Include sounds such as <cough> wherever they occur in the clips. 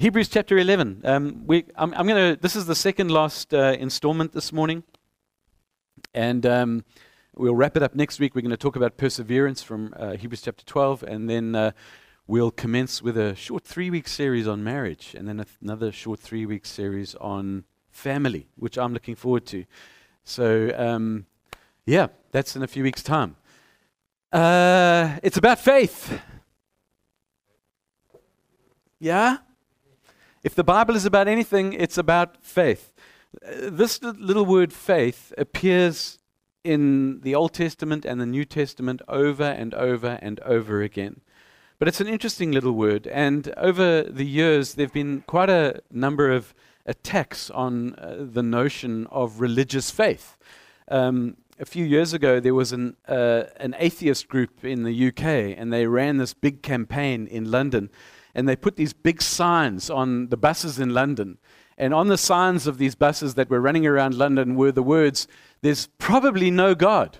Hebrews chapter 11. Um, we, I'm, I'm to, this is the second last uh, installment this morning. And um, we'll wrap it up next week. We're going to talk about perseverance from uh, Hebrews chapter 12. And then uh, we'll commence with a short three week series on marriage. And then another short three week series on family, which I'm looking forward to. So, um, yeah, that's in a few weeks' time. Uh, it's about faith. Yeah? If the Bible is about anything, it's about faith. This little word faith appears in the Old Testament and the New Testament over and over and over again. But it's an interesting little word, and over the years, there have been quite a number of attacks on uh, the notion of religious faith. Um, a few years ago, there was an, uh, an atheist group in the UK, and they ran this big campaign in London and they put these big signs on the buses in London. And on the signs of these buses that were running around London were the words, There's probably no God.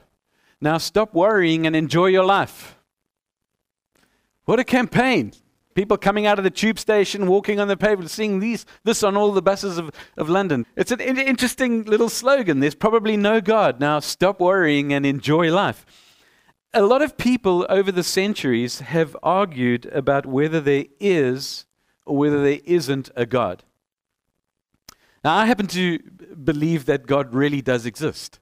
Now stop worrying and enjoy your life. What a campaign. People coming out of the tube station, walking on the pavement, seeing these, this on all the buses of, of London. It's an interesting little slogan. There's probably no God. Now stop worrying and enjoy life a lot of people over the centuries have argued about whether there is or whether there isn't a God. Now, I happen to believe that God really does exist.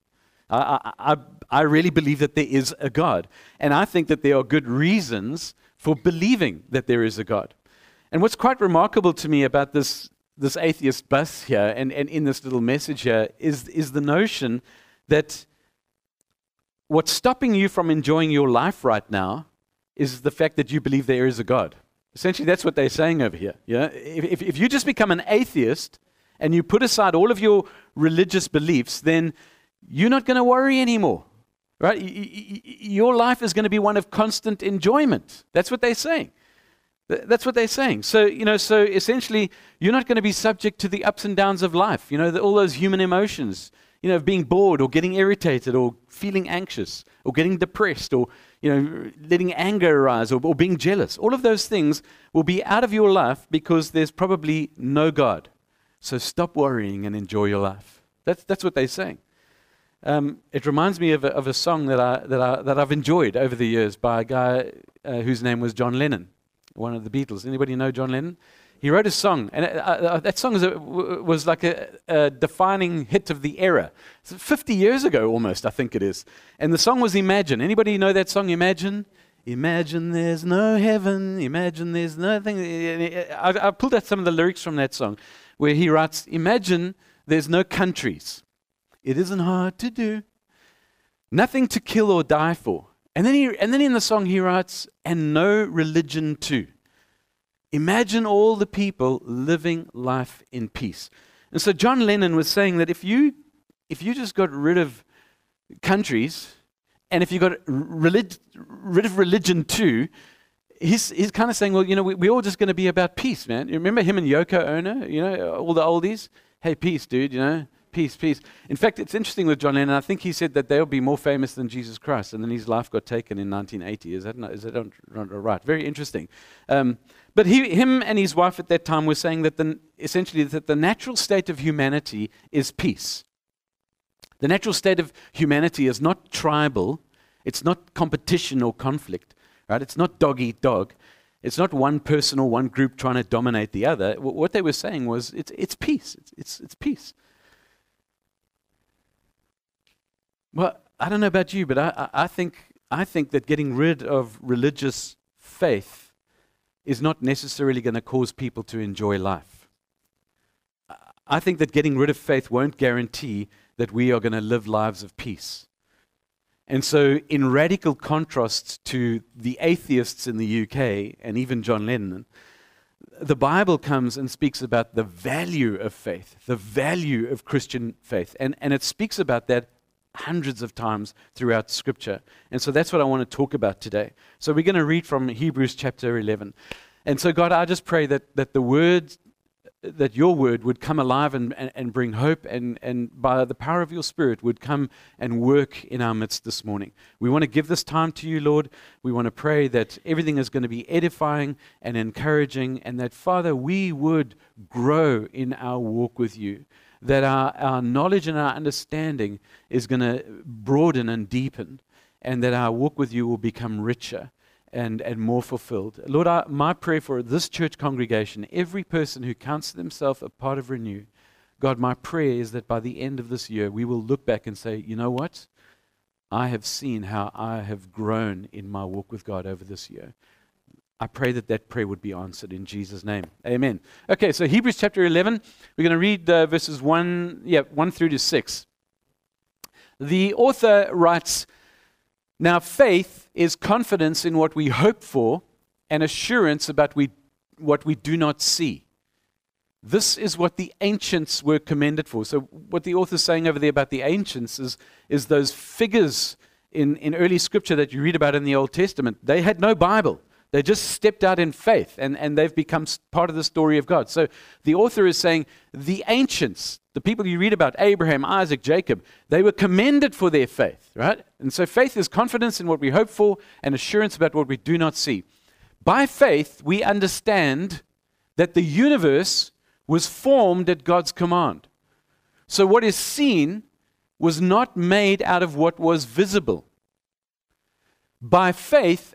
I, I, I really believe that there is a God. And I think that there are good reasons for believing that there is a God. And what's quite remarkable to me about this, this atheist bus here and, and in this little message here is, is the notion that what's stopping you from enjoying your life right now is the fact that you believe there is a God. Essentially, that's what they're saying over here. Yeah? If, if, if you just become an atheist and you put aside all of your religious beliefs, then you're not going to worry anymore. Right? Your life is going to be one of constant enjoyment. That's what they're saying. That's what they're saying. So, you know, so essentially, you're not going to be subject to the ups and downs of life, you know, the, all those human emotions you know, of being bored or getting irritated or feeling anxious or getting depressed or, you know, letting anger arise or, or being jealous. All of those things will be out of your life because there's probably no God. So stop worrying and enjoy your life. That's, that's what they're saying. Um, it reminds me of a, of a song that, I, that, I, that I've enjoyed over the years by a guy uh, whose name was John Lennon, one of the Beatles. Anybody know John Lennon? He wrote a song, and uh, uh, that song a, was like a, a, defining hit of the era. 50 years ago, almost, I think it is. And the song was Imagine. Anybody know that song, Imagine? Imagine there's no heaven. Imagine there's nothing. I, I pulled out some of the lyrics from that song where he writes Imagine there's no countries. It isn't hard to do. Nothing to kill or die for. And then, he, and then in the song he writes, and no religion too. Imagine all the people living life in peace. And so John Lennon was saying that if you, if you just got rid of countries and if you got relig- rid of religion too, he's, he's kind of saying, well, you know, we, we're all just going to be about peace, man. You remember him and Yoko Ono, you know, all the oldies? Hey, peace, dude, you know, peace, peace. In fact, it's interesting with John Lennon. I think he said that they'll be more famous than Jesus Christ, and then his life got taken in 1980. Is that, not, is that not, right? Very interesting. Um, but he, him and his wife at that time were saying that the, essentially that the natural state of humanity is peace. The natural state of humanity is not tribal, it's not competition or conflict, right? It's not dog eat dog. It's not one person or one group trying to dominate the other. What they were saying was it's, it's peace. It's, it's, it's peace. Well, I don't know about you, but I, I, think, I think that getting rid of religious faith is not necessarily going to cause people to enjoy life. I think that getting rid of faith won't guarantee that we are going to live lives of peace. And so, in radical contrast to the atheists in the UK and even John Lennon, the Bible comes and speaks about the value of faith, the value of Christian faith. And, and it speaks about that hundreds of times throughout Scripture. And so that's what I want to talk about today. So we're going to read from Hebrews chapter 11. And so, God, I just pray that, that the words that your word would come alive and, and, and bring hope and, and by the power of your spirit would come and work in our midst this morning. We want to give this time to you, Lord. We want to pray that everything is going to be edifying and encouraging, and that, Father, we would grow in our walk with you. That our, our knowledge and our understanding is going to broaden and deepen, and that our walk with you will become richer and, and more fulfilled. Lord, I, my prayer for this church congregation, every person who counts themselves a part of Renew, God, my prayer is that by the end of this year, we will look back and say, you know what? I have seen how I have grown in my walk with God over this year. I pray that that prayer would be answered in Jesus' name. Amen. Okay, so Hebrews chapter 11, we're going to read uh, verses 1, yeah, 1 through to 6. The author writes, now, faith is confidence in what we hope for and assurance about we, what we do not see. This is what the ancients were commended for. So, what the author's saying over there about the ancients is, is those figures in, in early scripture that you read about in the Old Testament. They had no Bible, they just stepped out in faith and, and they've become part of the story of God. So, the author is saying the ancients, the people you read about, Abraham, Isaac, Jacob, they were commended for their faith, right? And so faith is confidence in what we hope for and assurance about what we do not see. By faith, we understand that the universe was formed at God's command. So what is seen was not made out of what was visible. By faith,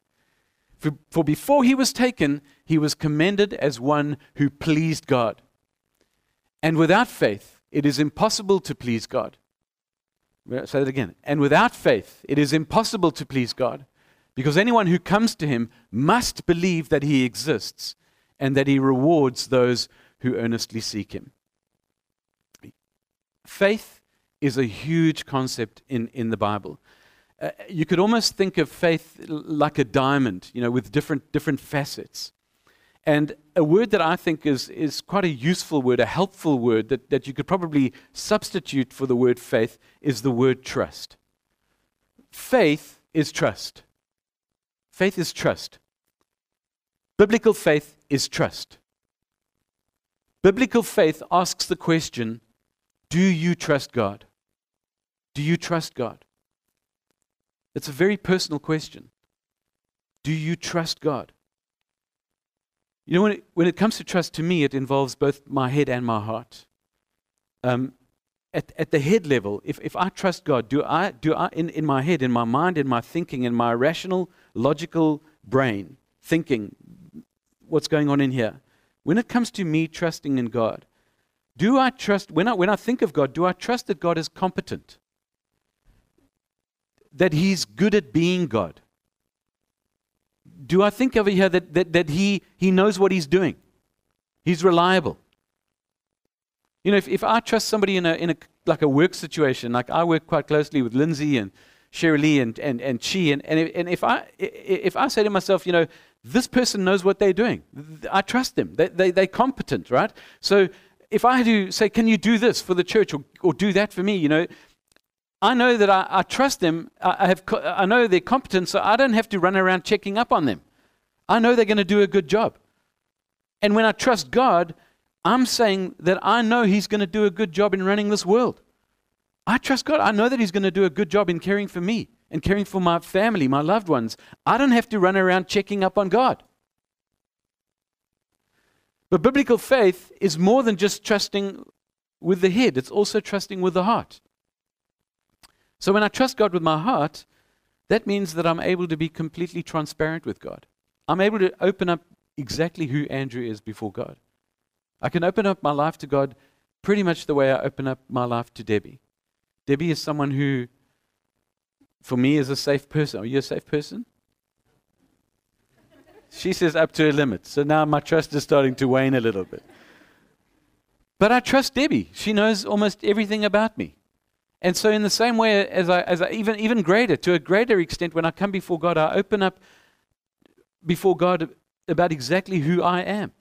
For, for, before he was taken, he was commended as one who pleased God. And without faith, it is impossible to please God. Say that again. And without faith, it is impossible to please God because anyone who comes to him must believe that he exists and that he rewards those who earnestly seek him. Faith is a huge concept in, in the Bible. Uh, you could almost think of faith like a diamond, you know, with different, different facets. And a word that I think is, is quite a useful word, a helpful word that, that you could probably substitute for the word faith is the word trust. Faith is trust. Faith is trust. Biblical faith is trust. Biblical faith asks the question Do you trust God? Do you trust God? It's a very personal question. Do you trust God? You know, when it, when it comes to trust, to me, it involves both my head and my heart. Um, at, at the head level, if, if I trust God, do I, do I in, in my head, in my mind, in my thinking, in my rational, logical brain, thinking, what's going on in here? When it comes to me trusting in God, do I trust, when I, when I think of God, do I trust that God is competent? That He's good at being God? do I think over here that, that, that he, he knows what he's doing? He's reliable. You know, if, if I trust somebody in a, in a like a work situation, like I work quite closely with Lindsay and Shirley and, and, and Chi, and, and, if, and if, I, if I say to myself, you know, this person knows what they're doing, I trust them. They, they, they're competent, right? So if I had to say, can you do this for the church or, or do that for me, you know, I know that I, I trust them. I, I, have, I know they're competent, so I don't have to run around checking up on them. I know they're going to do a good job. And when I trust God, I'm saying that I know He's going to do a good job in running this world. I trust God. I know that He's going to do a good job in caring for me and caring for my family, my loved ones. I don't have to run around checking up on God. But biblical faith is more than just trusting with the head, it's also trusting with the heart. So when I trust God with my heart, that means that I'm able to be completely transparent with God. I'm able to open up exactly who Andrew is before God. I can open up my life to God pretty much the way I open up my life to Debbie. Debbie is someone who, for me, is a safe person. Are you a safe person? She says up to a limit. So now my trust is starting to wane a little bit. But I trust Debbie. She knows almost everything about me. And so, in the same way as I, as I even, even greater, to a greater extent, when I come before God, I open up before God about exactly who I am.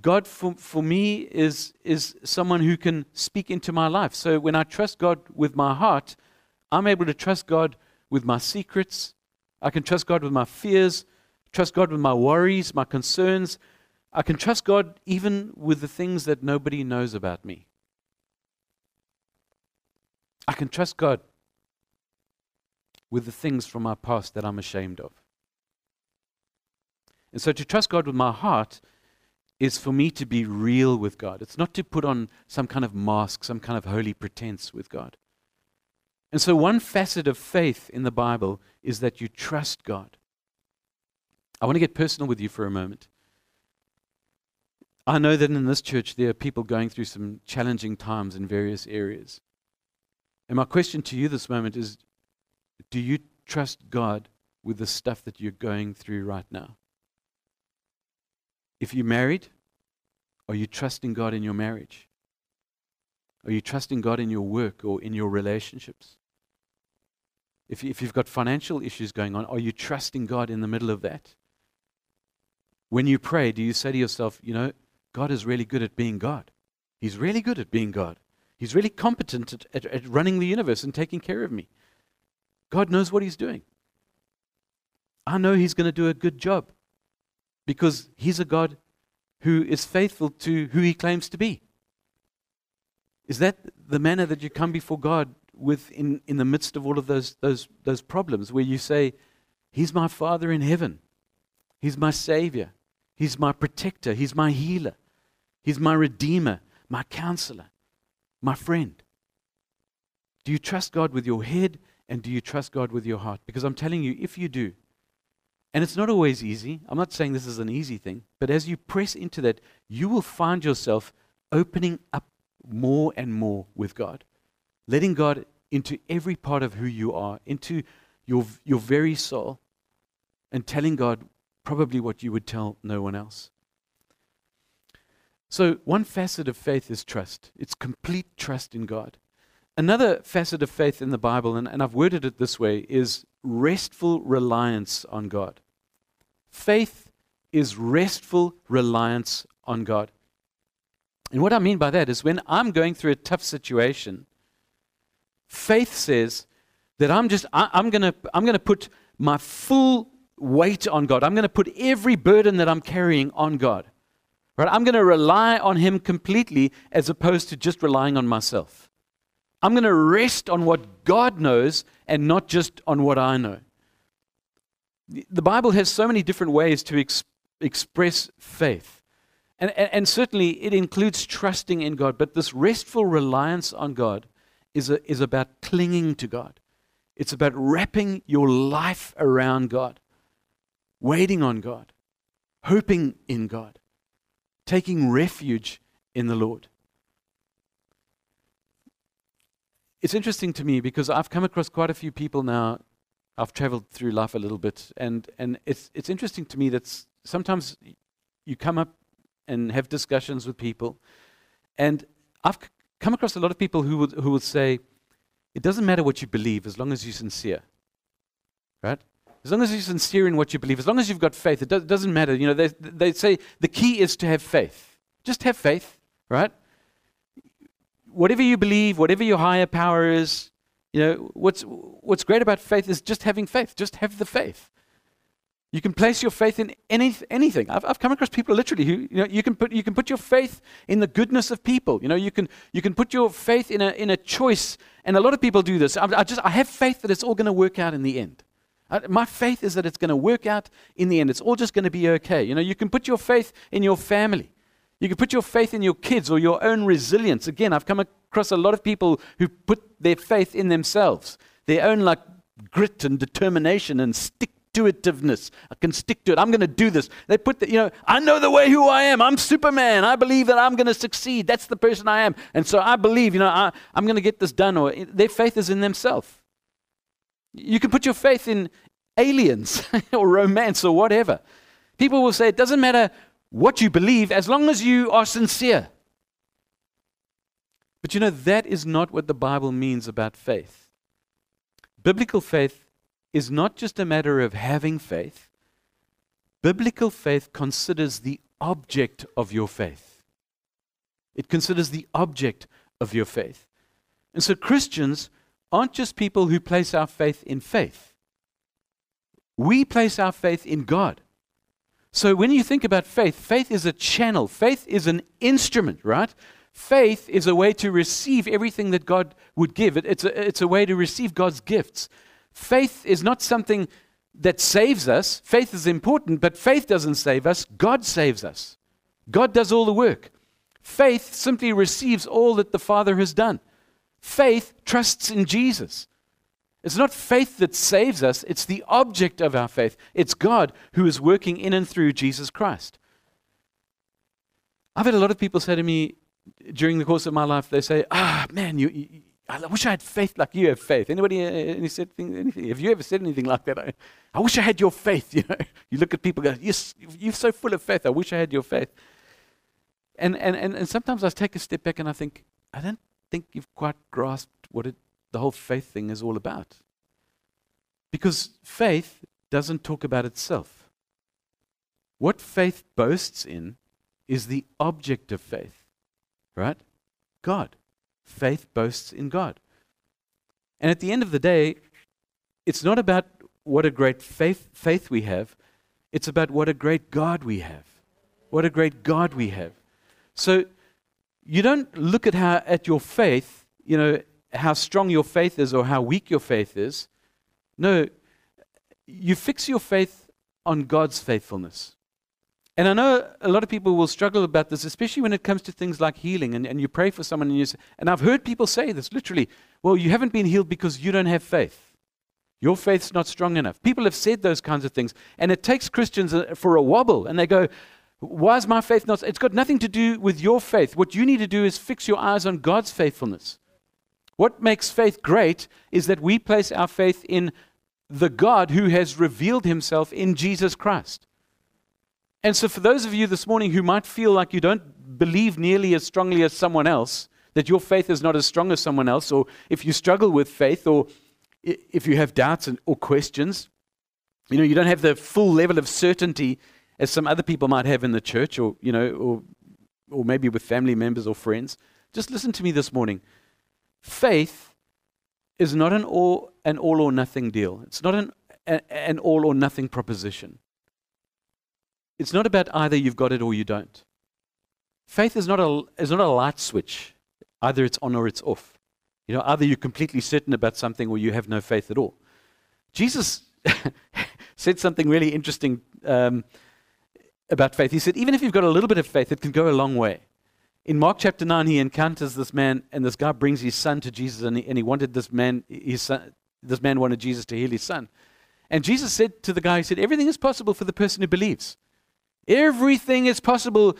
God for, for me is, is someone who can speak into my life. So when I trust God with my heart, I'm able to trust God with my secrets. I can trust God with my fears, trust God with my worries, my concerns. I can trust God even with the things that nobody knows about me. I can trust God with the things from my past that I'm ashamed of. And so to trust God with my heart is for me to be real with God. It's not to put on some kind of mask, some kind of holy pretense with God. And so, one facet of faith in the Bible is that you trust God. I want to get personal with you for a moment. I know that in this church there are people going through some challenging times in various areas. And my question to you this moment is do you trust God with the stuff that you're going through right now? If you're married, are you trusting God in your marriage? Are you trusting God in your work or in your relationships? If, if you've got financial issues going on, are you trusting God in the middle of that? When you pray, do you say to yourself, you know, God is really good at being God? He's really good at being God. He's really competent at, at, at running the universe and taking care of me. God knows what He's doing. I know He's going to do a good job because He's a God who is faithful to who He claims to be. Is that the manner that you come before God with in, in the midst of all of those, those, those problems where you say, He's my Father in heaven, He's my Savior, He's my protector, He's my healer, He's my Redeemer, my counselor, my friend? Do you trust God with your head and do you trust God with your heart? Because I'm telling you, if you do, and it's not always easy, I'm not saying this is an easy thing, but as you press into that, you will find yourself opening up more and more with God, letting God into every part of who you are, into your, your very soul, and telling God probably what you would tell no one else. So, one facet of faith is trust. It's complete trust in God. Another facet of faith in the Bible, and, and I've worded it this way, is restful reliance on God. Faith is restful reliance on God. And what I mean by that is when I'm going through a tough situation, faith says that I'm just, I, am going to I'm going to put my full weight on God. I'm going to put every burden that I'm carrying on God. Right? I'm going to rely on Him completely as opposed to just relying on myself. I'm going to rest on what God knows and not just on what I know. The Bible has so many different ways to ex- express faith. And, and, and, certainly it includes trusting in God, but this restful reliance on God is, a, is about clinging to God. It's about wrapping your life around God, waiting on God, hoping in God taking refuge in the Lord. It's interesting to me because I've come across quite a few people now. I've traveled through life a little bit, and, and it's, it's interesting to me that sometimes you come up and have discussions with people, and I've come across a lot of people who would, who would say, It doesn't matter what you believe as long as you're sincere. Right? As long as you're sincere in what you believe, as long as you've got faith, it, do- doesn't matter. You know, they, they say the key is to have faith. Just have faith, right? Whatever you believe, whatever your higher power is, you know, what's, what's great about faith is just having faith. Just have the faith. You can place your faith in any, anything. I've, I've come across people literally who, you know, you can, put, you can put your faith in the goodness of people. You know, you can, you can put your faith in a, in a choice. And a lot of people do this. I, I just, I have faith that it's all going to work out in the end. My faith is that it's going to work out in the end. It's all just going to be okay. You know, you can put your faith in your family. You can put your faith in your kids or your own resilience. Again, I've come across a lot of people who put their faith in themselves, their own like grit and determination and stick to itiveness. I can stick to it. I'm going to do this. They put the, you know, I know the way who I am. I'm Superman. I believe that I'm going to succeed. That's the person I am. And so I believe, you know, I, I'm going to get this done. Or eh, their faith is in themselves. You can put your faith in aliens <laughs> or romance or whatever. People will say it doesn't matter what you believe as long as you are sincere. But you know, that is not what the Bible means about faith. Biblical faith is not just a matter of having faith, biblical faith considers the object of your faith. It considers the object of your faith. And so Christians aren't just people who place our faith in faith, we place our faith in God. So when you think about faith, faith is a channel, faith is an instrument, right? Faith is a way to receive everything that God would give. It, it's, a, it's a way to receive God's gifts. Faith is not something that saves us. Faith is important, but faith doesn't save us. God saves us. God does all the work. Faith simply receives all that the Father has done. Faith trusts in Jesus. It's not faith that saves us, it's the object of our faith. It's God who is working in and through Jesus Christ. I've had a lot of people say to me during the course of my life, they say, Ah, man, you, you I wish I had faith like you have faith. Anybody uh, any said anything? Have you ever said anything like that? I, I wish I had your faith. <laughs> You know, you look at people, go, yes, you're so full of faith. I wish I had your faith. And, and, and, and sometimes I take a step back and I think, I don't think you've quite grasped what it the whole faith thing is all about. Because faith doesn't talk about itself. What faith boasts in is the object of faith, right? God. Faith boasts in God. And at the end of the day, it's not about what a great faith, faith we have, it's about what a great God we have. What a great God we have. So you don't look at how at your faith, you know, how strong your faith is or how weak your faith is. No, you fix your faith on God's faithfulness. And I know a lot of people will struggle about this, especially when it comes to things like healing. And, and you pray for someone, and, you say, and I've heard people say this literally well, you haven't been healed because you don't have faith. Your faith's not strong enough. People have said those kinds of things. And it takes Christians uh, for a wobble. And they go, why is my faith not? It's got nothing to do with your faith. What you need to do is fix your eyes on God's faithfulness. What makes faith great is that we place our faith in the God who has revealed himself in Jesus Christ. And so, for those of you this morning who might feel like you don't believe nearly as strongly as someone else, that your faith is not as strong as someone else, or if you struggle with faith, or if you have doubts or questions, you know, you don't have the full level of certainty as some other people might have in the church, or, you know, or, or maybe with family members or friends, just listen to me this morning. Faith is not an all, an all or nothing deal. It's not an, an all or nothing proposition. It's not about either you've got it or you don't. Faith is not a, is not a light switch. Either it's on or it's off. You know, either you're completely certain about something or you have no faith at all. Jesus <laughs> said something really interesting um, about faith. He said, even if you've got a little bit of faith, it can go a long way in Mark chapter 9, he encounters this man, and this guy brings his son to Jesus, and he, and he wanted this man, his son, this man wanted Jesus to heal his son. And Jesus said to the guy, He said, Everything is possible for the person who believes. Everything is possible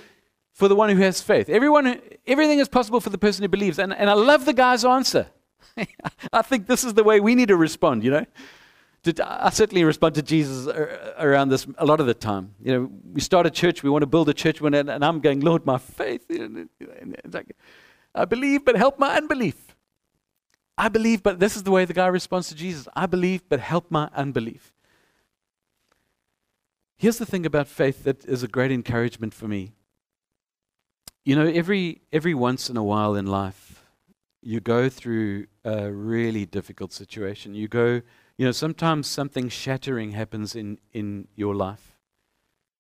for the one who has faith. Everyone, everything is possible for the person who believes. And, and I love the guy's answer. <laughs> I think this is the way we need to respond, you know. I certainly respond to Jesus uh, around this a lot of the time. You know, we start a church, we want to build a church, and I'm going, Lord, my faith. It's Like, I believe, but help my unbelief. I believe, but this is the way the guy responds to Jesus. I believe, but help my unbelief. Here's the thing about faith that is a great encouragement for me. You know, every every once in a while in life, you go through a really difficult situation. You go you know, sometimes something shattering happens in, in your life,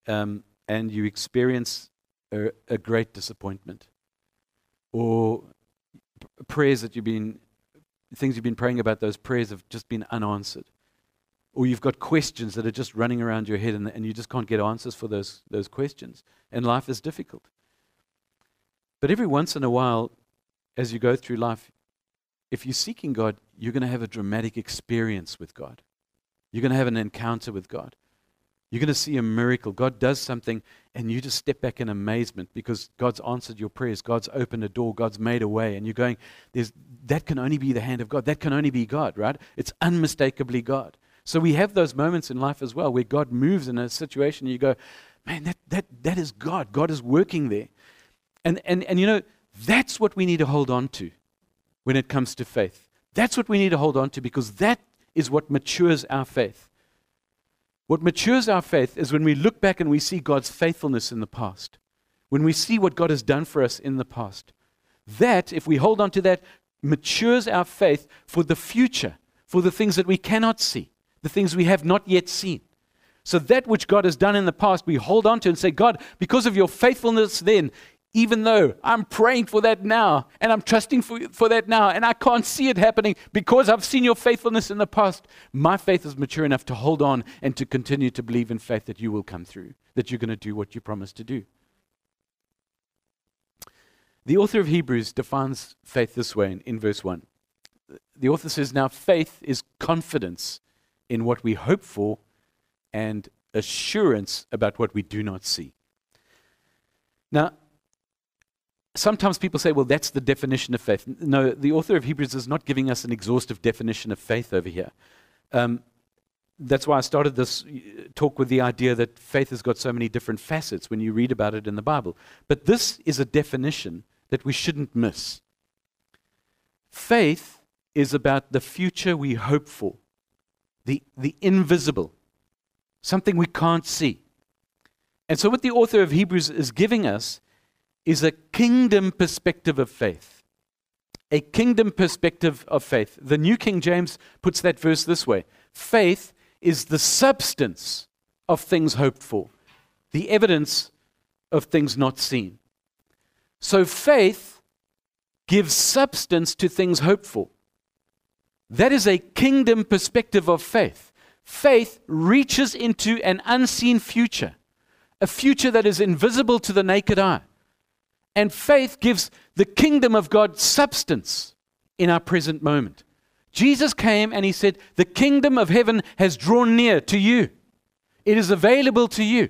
um, and you experience a, a great disappointment, or prayers that you've been, things you've been praying about, those prayers have just been unanswered, or you've got questions that are just running around your head, and, and you just can't get answers for those those questions, and life is difficult. But every once in a while, as you go through life, if you're seeking God, you're going to have a dramatic experience with God. You're going to have an encounter with God. You're going to see a miracle. God does something, and you just step back in amazement because God's answered your prayers. God's opened a door. God's made a way. And you're going, There's, that can only be the hand of God. That can only be God, right? It's unmistakably God. So we have those moments in life as well where God moves in a situation. And you go, Man, that, that, that is God. God is working there. And, and, and you know, That's what we need to hold on to when it comes to faith. That's what we need to hold on to because that is what matures our faith. What matures our faith is when we look back and we see God's faithfulness in the past, when we see what God has done for us in the past. That, if we hold on to that, matures our faith for the future, for the things that we cannot see, the things we have not yet seen. So, that which God has done in the past, we hold on to and say, God, because of your faithfulness then, even though I'm praying for that now and I'm trusting for, for that now and I can't see it happening because I've seen your faithfulness in the past, my faith is mature enough to hold on and to continue to believe in faith that you will come through, that you're going to do what you promised to do. The author of Hebrews defines faith this way in, in verse 1. The author says, Now faith is confidence in what we hope for and assurance about what we do not see. Now, sometimes people say, well, that's the definition of faith. No, the author of Hebrews is not giving us an exhaustive definition of faith over here. Um, that's why I started this talk with the idea that faith has got so many different facets when you read about it in the Bible. But this is a definition that we shouldn't miss. Faith is about the future we hope for, the, the invisible, something we can't see. And so, what the author of Hebrews is giving us is a kingdom perspective of faith. A kingdom perspective of faith. The New King James puts that verse this way Faith is the substance of things hoped for, the evidence of things not seen. So faith gives substance to things hoped for. That is a kingdom perspective of faith. Faith reaches into an unseen future, a future that is invisible to the naked eye. And faith gives the kingdom of God substance in our present moment. Jesus came and he said, The kingdom of heaven has drawn near to you. It is available to you.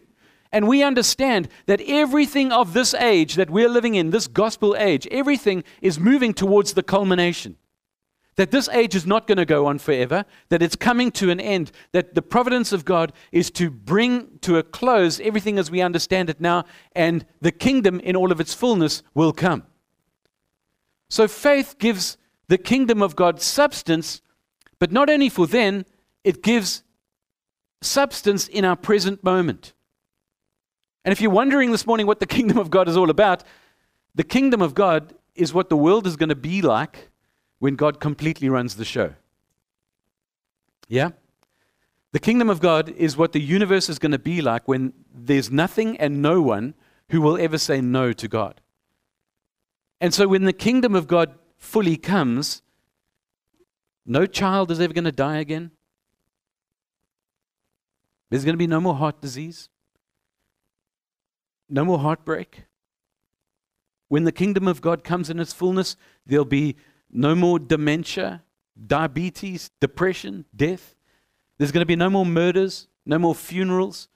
And we understand that everything of this age that we're living in, this gospel age, everything is moving towards the culmination that this age is not going to go on forever, that it's coming to an end, that the providence of God is to bring to a close everything as we understand it now, and the kingdom in all of its fullness will come. So faith gives the kingdom of God substance, but not only for then, it gives substance in our present moment. And if you're wondering this morning what the <laughs> kingdom of God is all about, the kingdom of God is what the world is going to be like when God completely runs the show. Yeah? The kingdom of God is what the universe is going to be like when there's nothing and no one who will ever say no to God. And so when the kingdom of God fully comes, no child is ever going to die again. There's going to be no more heart disease, no more heartbreak. When the kingdom of God comes in its fullness, there'll be no more dementia, diabetes, depression, death. There's going to be no more murders, no more funerals,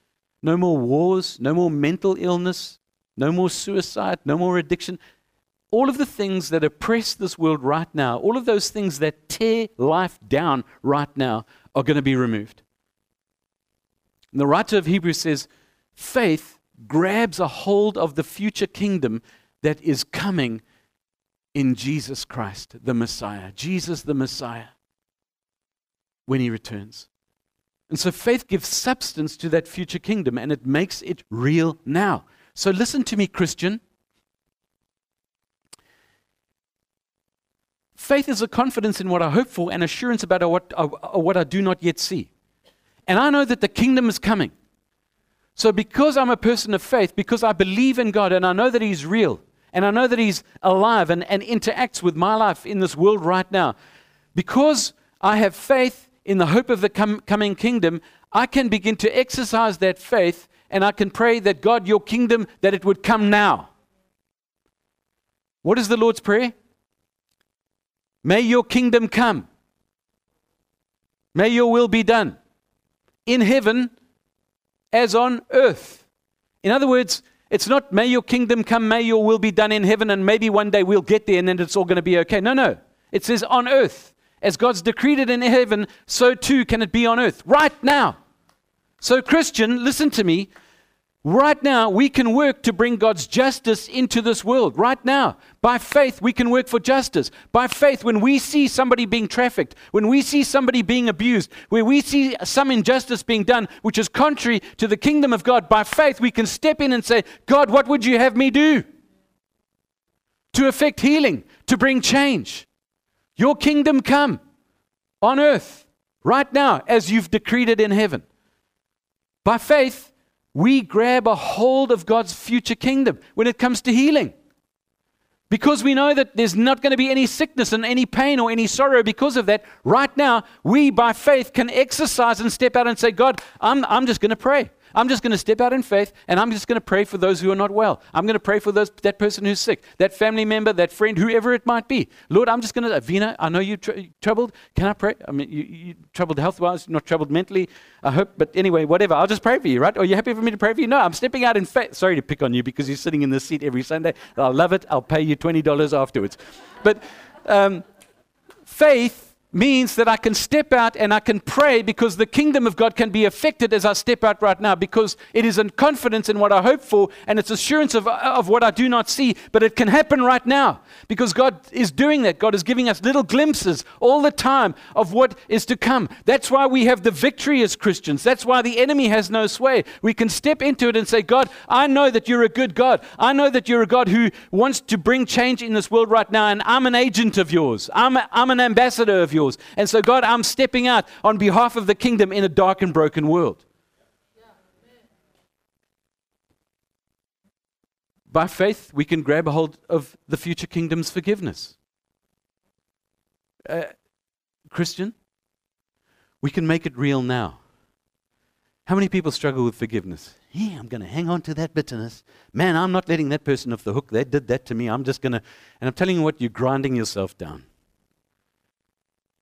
no more wars, no more mental illness, no more suicide, no more addiction. All of the things that oppress this world right now, all of those things that tear life down right now, are going to be removed. And the writer of Hebrews says, faith grabs a hold of the future kingdom that is coming in Jesus Christ, the Messiah. Jesus, the Messiah, when he returns. And so faith gives substance to that future kingdom and it makes it real now. So listen to me, Christian. Faith is a confidence in what I hope for and assurance about what, uh, what I do not yet see. And I know that the kingdom is coming. So, because I'm a person of faith, because I believe in God and I know that He's real, and I know that He's alive and, and interacts with my life in this world right now. Because I have faith in the hope of the com- coming kingdom, I can begin to exercise that faith and I can pray that God, your kingdom, that it would come now. What is the Lord's Prayer? May your kingdom come. May your will be done in heaven as on earth. In other words, it's not, may your kingdom come, may your will be done in heaven, and maybe one day we'll get there and then it's all going to be okay. No, no. It says on earth. As God's decreed it in heaven, so too can it be on earth, right now. So, Christian, listen to me. Right now, we can work to bring God's justice into this world. Right now, by faith, we can work for justice. By faith, when we see somebody being trafficked, when we see somebody being abused, where we see some injustice being done, which is contrary to the kingdom of God, by faith, we can step in and say, God, what would you have me do? To effect healing, to bring change. Your kingdom come on earth right now as you've decreed it in heaven. By faith, we grab a hold of God's future kingdom when it comes to healing. Because we know that there's not going to be any sickness and any pain or any sorrow because of that, right now, we by faith can exercise and step out and say, God, I'm, I'm just going to pray. I'm just going to step out in faith and I'm just going to pray for those who are not well. I'm going to pray for those, that person who's sick, that family member, that friend, whoever it might be. Lord, I'm just going to, Vina, I know you're tr- troubled. Can I pray? I mean, you, you troubled health wise, not troubled mentally, I hope. But anyway, whatever. I'll just pray for you, right? Are you happy for me to pray for you? No, I'm stepping out in faith. Sorry to pick on you because you're sitting in this seat every Sunday. I love it. I'll pay you $20 afterwards. But um, faith means that I can step out and I can pray because the kingdom of God can be affected as I step out right now because it is in confidence in what I hope for and it's assurance of, of what I do not see, but it can happen right now because God is doing that. God is giving us little glimpses all the time of what is to come. That's why we have the victory as Christians. That's why the enemy has no sway. We can step into it and say, God, I know that you're a good God. I know that you're a God who wants to bring change in this world right now, and I'm an agent of yours. I'm, a, I'm an ambassador of yours yours. And so, God, I'm stepping out on behalf of the kingdom in a dark and broken world. By faith, we can grab a hold of the future kingdom's forgiveness. Uh, Christian, we can make it real now. How many people struggle with forgiveness? Yeah, I'm going to hang on to that bitterness. Man, I'm not letting that person off the hook. They did that to me. I'm just going to, and I'm telling you what, you're grinding yourself down.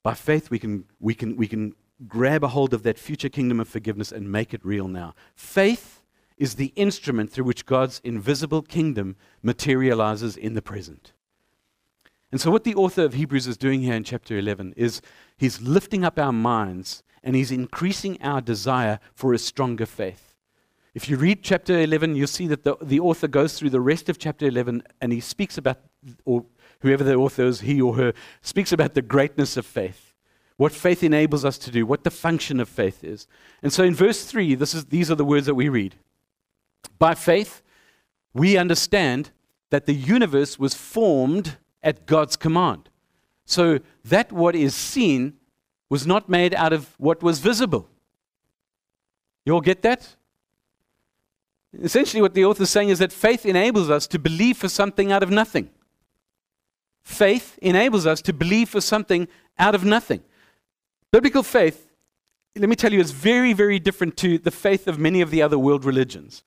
By faith, we can, we, can, we can grab a hold of that future kingdom of forgiveness and make it real now. Faith is the instrument through which God's invisible kingdom materializes in the present. And so, what the author of Hebrews is doing here in chapter 11 is he's lifting up our minds and he's increasing our desire for a stronger faith. If you read chapter 11, you'll see that the, the author goes through the rest of chapter 11 and he speaks about, or whoever the author is, he or her, speaks about the greatness of faith, what faith enables us to do, what the function of faith is. And so in verse 3, this is, these are the words that we read. By faith, we understand that the universe was formed at God's command. So that what is seen was not made out of what was visible. You all get that? Essentially, what the author is saying is that faith enables us to believe for something out of nothing. Faith enables us to believe for something out of nothing. Biblical faith, let me tell you, is very, very different to the faith of many of the other world religions.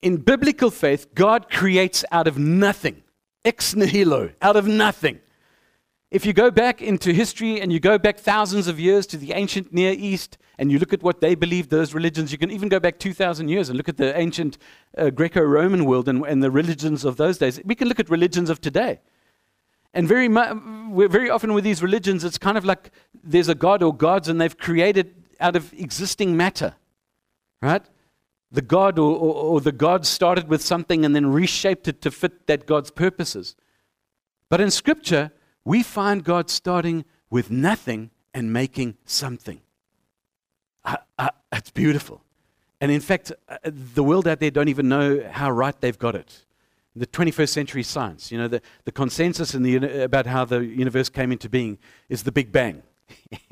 In biblical faith, God creates out of nothing, ex nihilo, out of nothing. If you go back into history and you go back thousands of years to the ancient Near East and you look at what they believed, those religions, you can even go back 2,000 years and look at the ancient uh, Greco Roman world and, and the religions of those days. We can look at religions of today. And very, mu- very often with these religions, it's kind of like there's a God or gods and they've created out of existing matter, right? The God or, or, or the God started with something and then reshaped it to fit that God's purposes. But in Scripture, we find God starting with nothing and making something. Uh, it's beautiful. And in fact, uh, the world out there don't even know how right they've got it the 21st century science, you know, the, the consensus in the, about how the universe came into being is the Big Bang.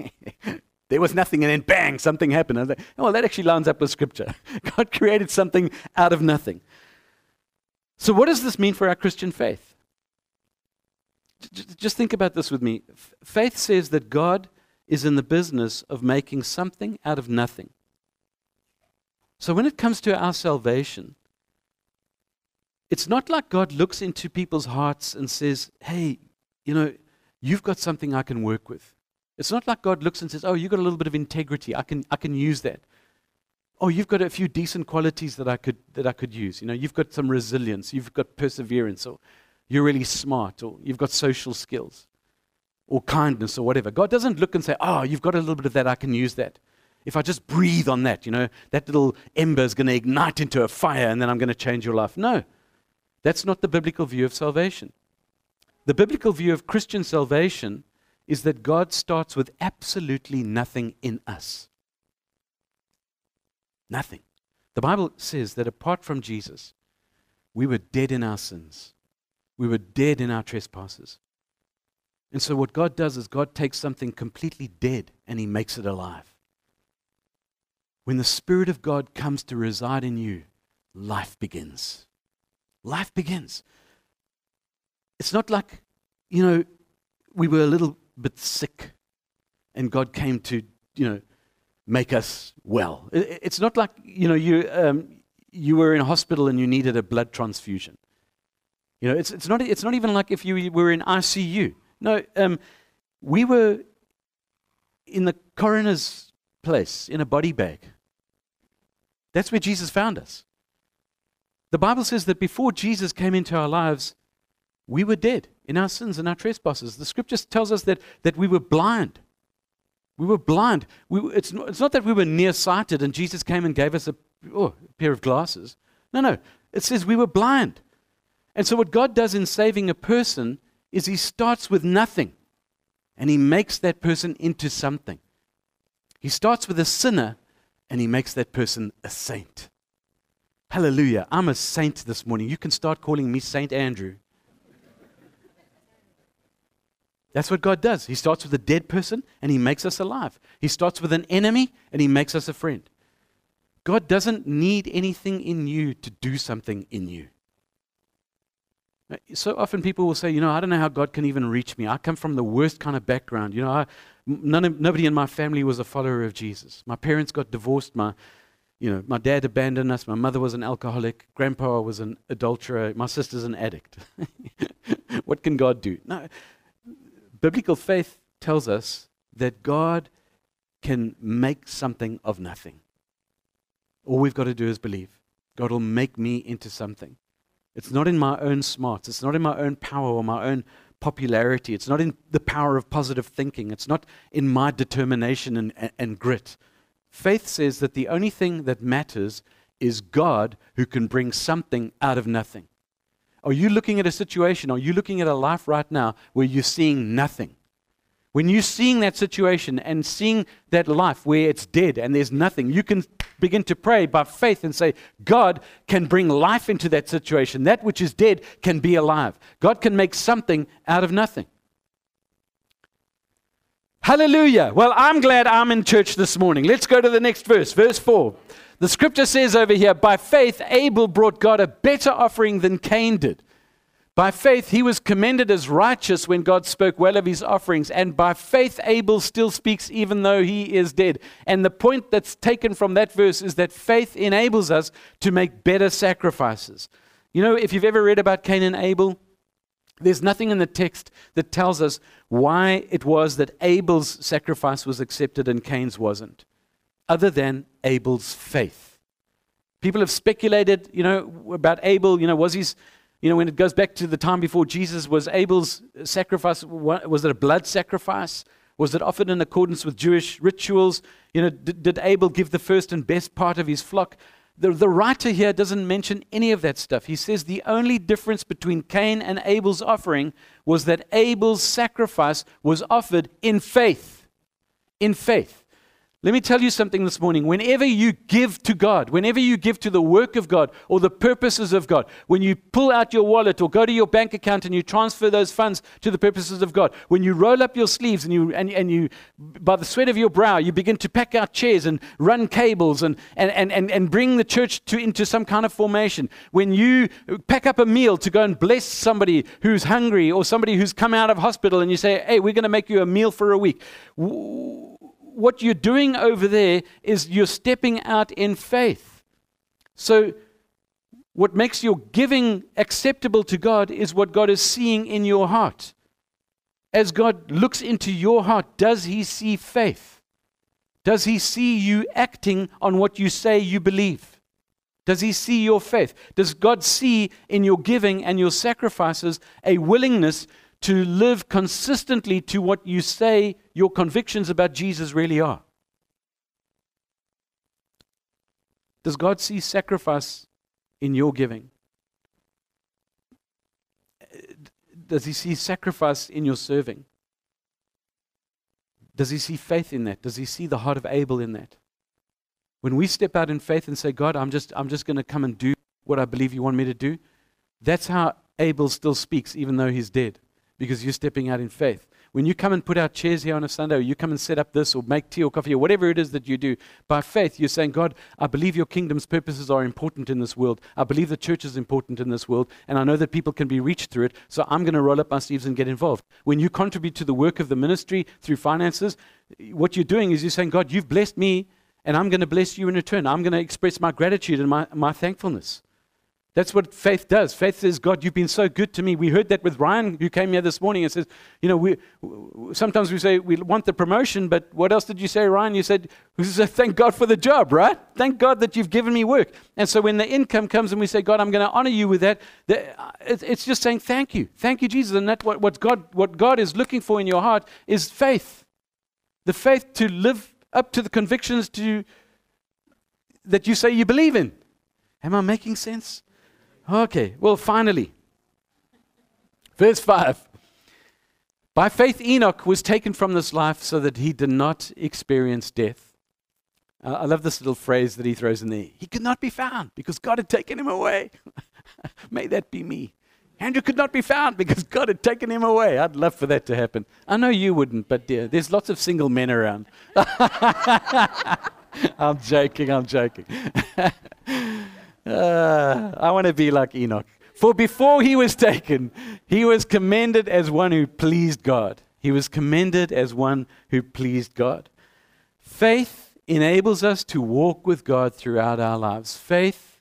<laughs> there was nothing, and then bang, something happened. Was like, oh, well, that actually lines up with Scripture. <laughs> God created something out of nothing. So, what does this mean for our Christian faith? Just think about this with me. Faith says that God is in the business of making something out of nothing. So, when it comes to our salvation, it's not like God looks into people's hearts and says, hey, you know, you've got something I can work with. It's not like God looks and says, oh, you've got a little bit of integrity. I can, I can use that. Oh, you've got a few decent qualities that I could, that I could use. You know, you've got some resilience. You've got perseverance. Or you're really smart. Or you've got social skills. Or kindness or whatever. God doesn't look and say, oh, you've got a little bit of that. I can use that. If I just breathe on that, you know, that little ember is going to ignite into a fire and then I'm going to change your life. No, that's not the biblical view of salvation. The biblical view of Christian salvation is that God starts with absolutely nothing in us. Nothing. The Bible says that apart from Jesus, we were dead in our sins. We were dead in our trespasses. And so, what God does is God takes something completely dead and He makes it alive. When the Spirit of God comes to reside in you, life begins. Life begins. It's not like, you know, we were a little bit sick and God came to, you know, make us well. It's not like, you know, you, um, you were in a hospital and you needed a blood transfusion. You know, it's, it's, not, it's not even like if you were in ICU. No, um, we were in the coroner's place in a body bag. That's where Jesus found us. The Bible says that before Jesus came into our lives, we were dead in our sins and our trespasses. The scripture tells us that, that we were blind. We were blind. We, it's, not, it's not that we were nearsighted and Jesus came and gave us a, oh, a pair of glasses. No, no. It says we were blind. And so, what God does in saving a person is He starts with nothing and He makes that person into something. He starts with a sinner and He makes that person a saint. Hallelujah. I'm a saint this morning. You can start calling me Saint Andrew. That's what God does. He starts with a dead person and he makes us alive. He starts with an enemy and he makes us a friend. God doesn't need anything in you to do something in you. So often people will say, you know, I don't know how God can even reach me. I come from the worst kind of background. You know, I, none of, nobody in my family was a follower of Jesus. My parents got divorced. My, you know, my dad abandoned us. My mother was an alcoholic. Grandpa was an adulterer. My sister's an addict. <laughs> what can God do? No, Biblical faith tells us that God can make something of nothing. All we've got to do is believe. God will make me into something. It's not in my own smarts. It's not in my own power or my own popularity. It's not in the power of positive thinking. It's not in my determination and, and, and grit. Faith says that the only thing that matters is God who can bring something out of nothing. Are you looking at a situation? Are you looking at a life right now where you're seeing nothing? When you're seeing that situation and seeing that life where it's dead and there's nothing, you can begin to pray by faith and say, God can bring life into that situation. That which is dead can be alive. God can make something out of nothing. Hallelujah. Well, I'm glad I'm in church this morning. Let's go to the next verse, verse 4. The scripture says over here, by faith, Abel brought God a better offering than Cain did. By faith, he was commended as righteous when God spoke well of his offerings. And by faith, Abel still speaks even though he is dead. And the point that's taken from that verse is that faith enables us to make better sacrifices. You know, if you've ever read about Cain and Abel, there's nothing in the text that tells us why it was that Abel's sacrifice was accepted and Cain's wasn't other than Abel's faith. People have speculated, you know, about Abel. You know, was his, you know, when it goes back to the time before Jesus, was Abel's sacrifice, was it a blood sacrifice? Was it offered in accordance with Jewish rituals? You know, did, did Abel give the first and best part of his flock? The, the writer here doesn't mention any of that stuff. He says the only difference between Cain and Abel's offering was that Abel's sacrifice was offered in faith. In faith. Let me tell you something this morning. Whenever you give to God, whenever you give to the work of God or the purposes of God, when you pull out your wallet or go to your bank account and you transfer those funds to the purposes of God, when you roll up your sleeves and you, and, and you by the sweat of your brow, you begin to pack out chairs and run cables and, and, and, and, and bring the church to, into some kind of formation, when you pack up a meal to go and bless somebody who's hungry or somebody who's come out of hospital and you say, hey, we're going to make you a meal for a week what you're doing over there is you're stepping out in faith. So, what makes your giving acceptable to God is what God is seeing in your heart. As God looks into your heart, does He see faith? Does He see you acting on what you say you believe? Does He see your faith? Does God see in your giving and your sacrifices a willingness to live consistently to what you say your convictions about Jesus really are. Does God see sacrifice in your giving? Does he see sacrifice in your serving? Does he see faith in that? Does he see the heart of Abel in that? When we step out in faith and say, God, I'm just, I'm just going to come and do what I believe you want me to do, that's how Abel still speaks, even though he's dead, because you're stepping out in faith. When you come and put out chairs here on a Sunday, or you come and set up this, or make tea or coffee, or whatever it is that you do, by faith, you're saying, God, I believe your kingdom's purposes are important in this world. I believe the church is important in this world, and I know that people can be reached through it, so I'm going to roll up my sleeves and get involved. When you contribute to the work of the ministry through finances, what you're doing is you're saying, God, you've blessed me, and I'm going to bless you in return. I'm going to express my gratitude and my, my thankfulness. That's what faith does. Faith says, God, you've been so good to me. We heard that with Ryan, who came here this morning and says, You know, we, sometimes we say we want the promotion, but what else did you say, Ryan? You said, Thank God for the job, right? Thank God that you've given me work. And so when the income comes and we say, God, I'm going to honor you with that, it's just saying, Thank you. Thank you, Jesus. And that what, what, God, what God is looking for in your heart is faith. The faith to live up to the convictions to, that you say you believe in. Am I making sense? Okay, well, finally, verse 5. By faith, Enoch was taken from this life so that he did not experience death. Uh, I love this little phrase that he throws in there. He could not be found because God had taken him away. <laughs> May that be me. Andrew could not be found because God had taken him away. I'd love for that to happen. I know you wouldn't, but dear, there's lots of single men around. <laughs> I'm joking, I'm joking. <laughs> Uh, I want to be like Enoch. For before he was taken, he was commended as one who pleased God. He was commended as one who pleased God. Faith enables us to walk with God throughout our lives. Faith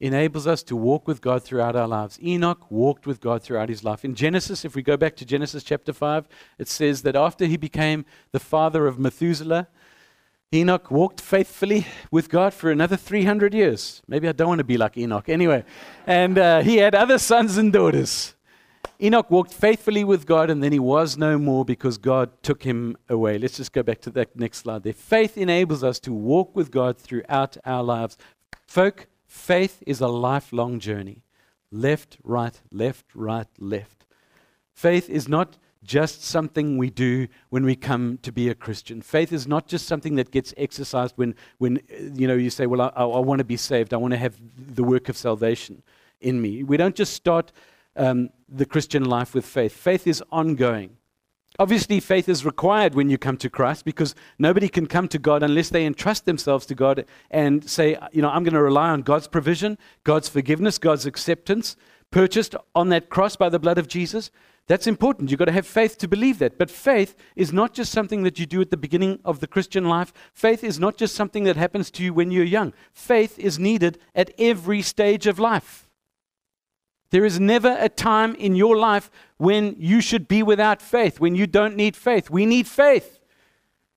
enables us to walk with God throughout our lives. Enoch walked with God throughout his life. In Genesis, if we go back to Genesis chapter 5, it says that after he became the father of Methuselah, Enoch walked faithfully with God for another 300 years. Maybe I don't want to be like Enoch. Anyway, and uh, he had other sons and daughters. Enoch walked faithfully with God and then he was no more because God took him away. Let's just go back to that next slide there. Faith enables us to walk with God throughout our lives. Folk, faith is a lifelong journey. Left, right, left, right, left. Faith is not just something we do when we come to be a Christian. Faith is not just something that gets exercised when, when you know, you say, Well, I, I want to be saved. I want to have the work of salvation in me. We don't just start um, the Christian life with faith, faith is ongoing. Obviously, faith is required when you come to Christ because nobody can come to God unless they entrust themselves to God and say, you know, I'm going to rely on God's provision, God's forgiveness, God's acceptance, purchased on that cross by the blood of Jesus. That's important. You've got to have faith to believe that. But faith is not just something that you do at the beginning of the Christian life. Faith is not just something that happens to you when you're young. Faith is needed at every stage of life. There is never a time in your life when you should be without faith, when you don't need faith. We need faith.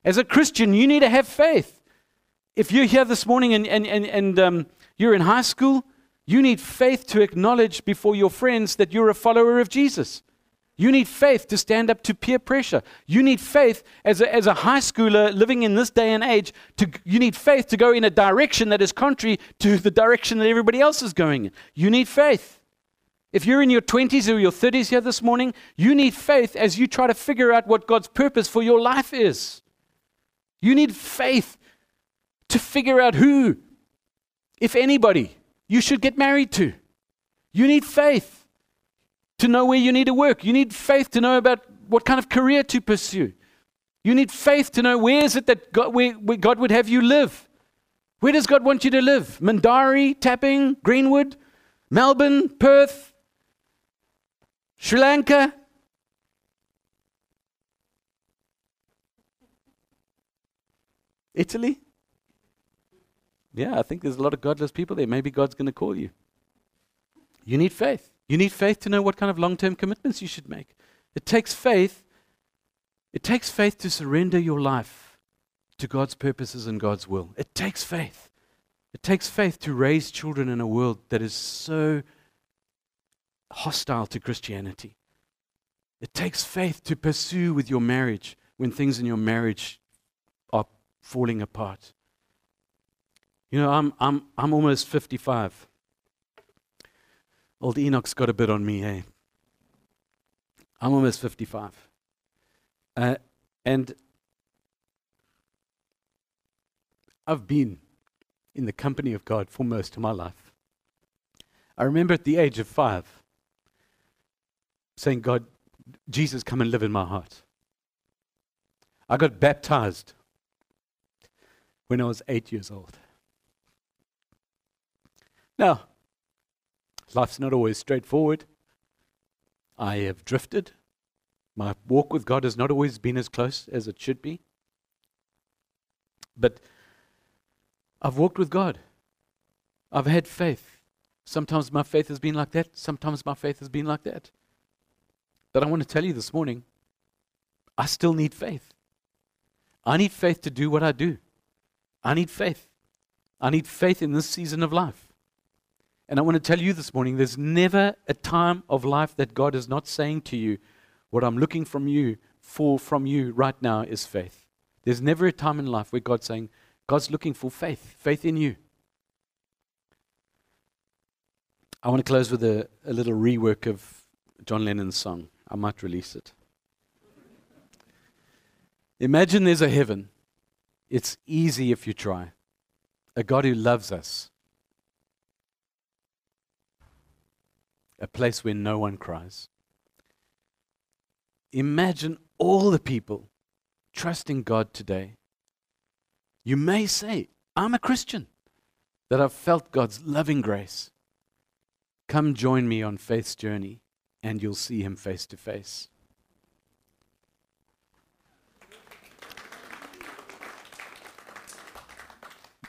As a Christian, you need to have faith. If you're here this morning and, and, and, and um, you're in high school, you need faith to acknowledge before your friends that you're a follower of Jesus. You need faith to stand up to peer pressure. You need faith as a, as a high schooler living in this day and age. To, you need faith to go in a direction that is contrary to the direction that everybody else is going in. You need faith. If you're in your 20s or your 30s here this morning, you need faith as you try to figure out what God's purpose for your life is. You need faith to figure out who, if anybody, you should get married to. You need faith to know where you need to work. You need faith to know about what kind of career to pursue. You need faith to know where is it that God, where, where God would have you live. Where does God want you to live? Mindarie, Tapping, Greenwood, Melbourne, Perth, Sri Lanka? Italy? Yeah, I think there's a lot of godless people there. Maybe God's going to call you. You need faith. You need faith to know what kind of long term commitments you should make. It takes faith. It takes faith to surrender your life to God's purposes and God's will. It takes faith. It takes faith to raise children in a world that is so hostile to Christianity. It takes faith to pursue with your marriage when things in your marriage are falling apart. You know, I'm, I'm, I'm almost 55. Old Enoch's got a bit on me, hey? I'm almost 55. Uh, and I've been in the company of God for most of my life. I remember at the age of five saying, God, Jesus, come and live in my heart. I got baptized when I was eight years old. Now, life's not always straightforward. I have drifted. My walk with God has not always been as close as it should be. But I've walked with God. I've had faith. Sometimes my faith has been like that. Sometimes my faith has been like that. But I want to tell you this morning I still need faith. I need faith to do what I do. I need faith. I need faith in this season of life. And I want to tell you this morning there's never a time of life that God is not saying to you, What I'm looking from you for from you right now is faith. There's never a time in life where God's saying, God's looking for faith, faith in you. I want to close with a, a little rework of John Lennon's song. I might release it. Imagine there's a heaven. It's easy if you try. A God who loves us. A place where no one cries. Imagine all the people trusting God today you may say, I'm a Christian, that I've felt God's loving grace. Come join me on faith's journey, and you'll see Him face to face.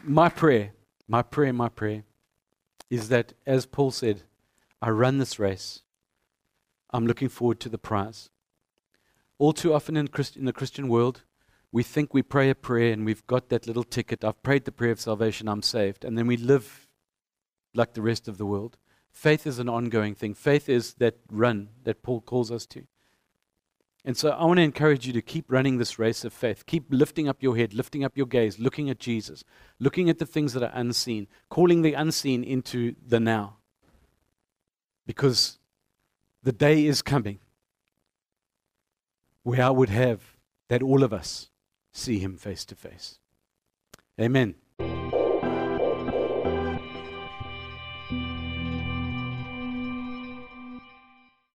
My prayer, my prayer, my prayer is that, as Paul said, I run this race. I'm looking forward to the prize. All too often in, Christ- in the Christian world, we think we pray a prayer and we've got that little ticket. I've prayed the prayer of salvation, I'm saved. And then we live like the rest of the world. Faith is an ongoing thing. Faith is that run that Paul calls us to. And so I want to encourage you to keep running this race of faith. Keep lifting up your head, lifting up your gaze, looking at Jesus, looking at the things that are unseen, calling the unseen into the now. Because the day is coming where I would have that all of us see him face to face. Amen.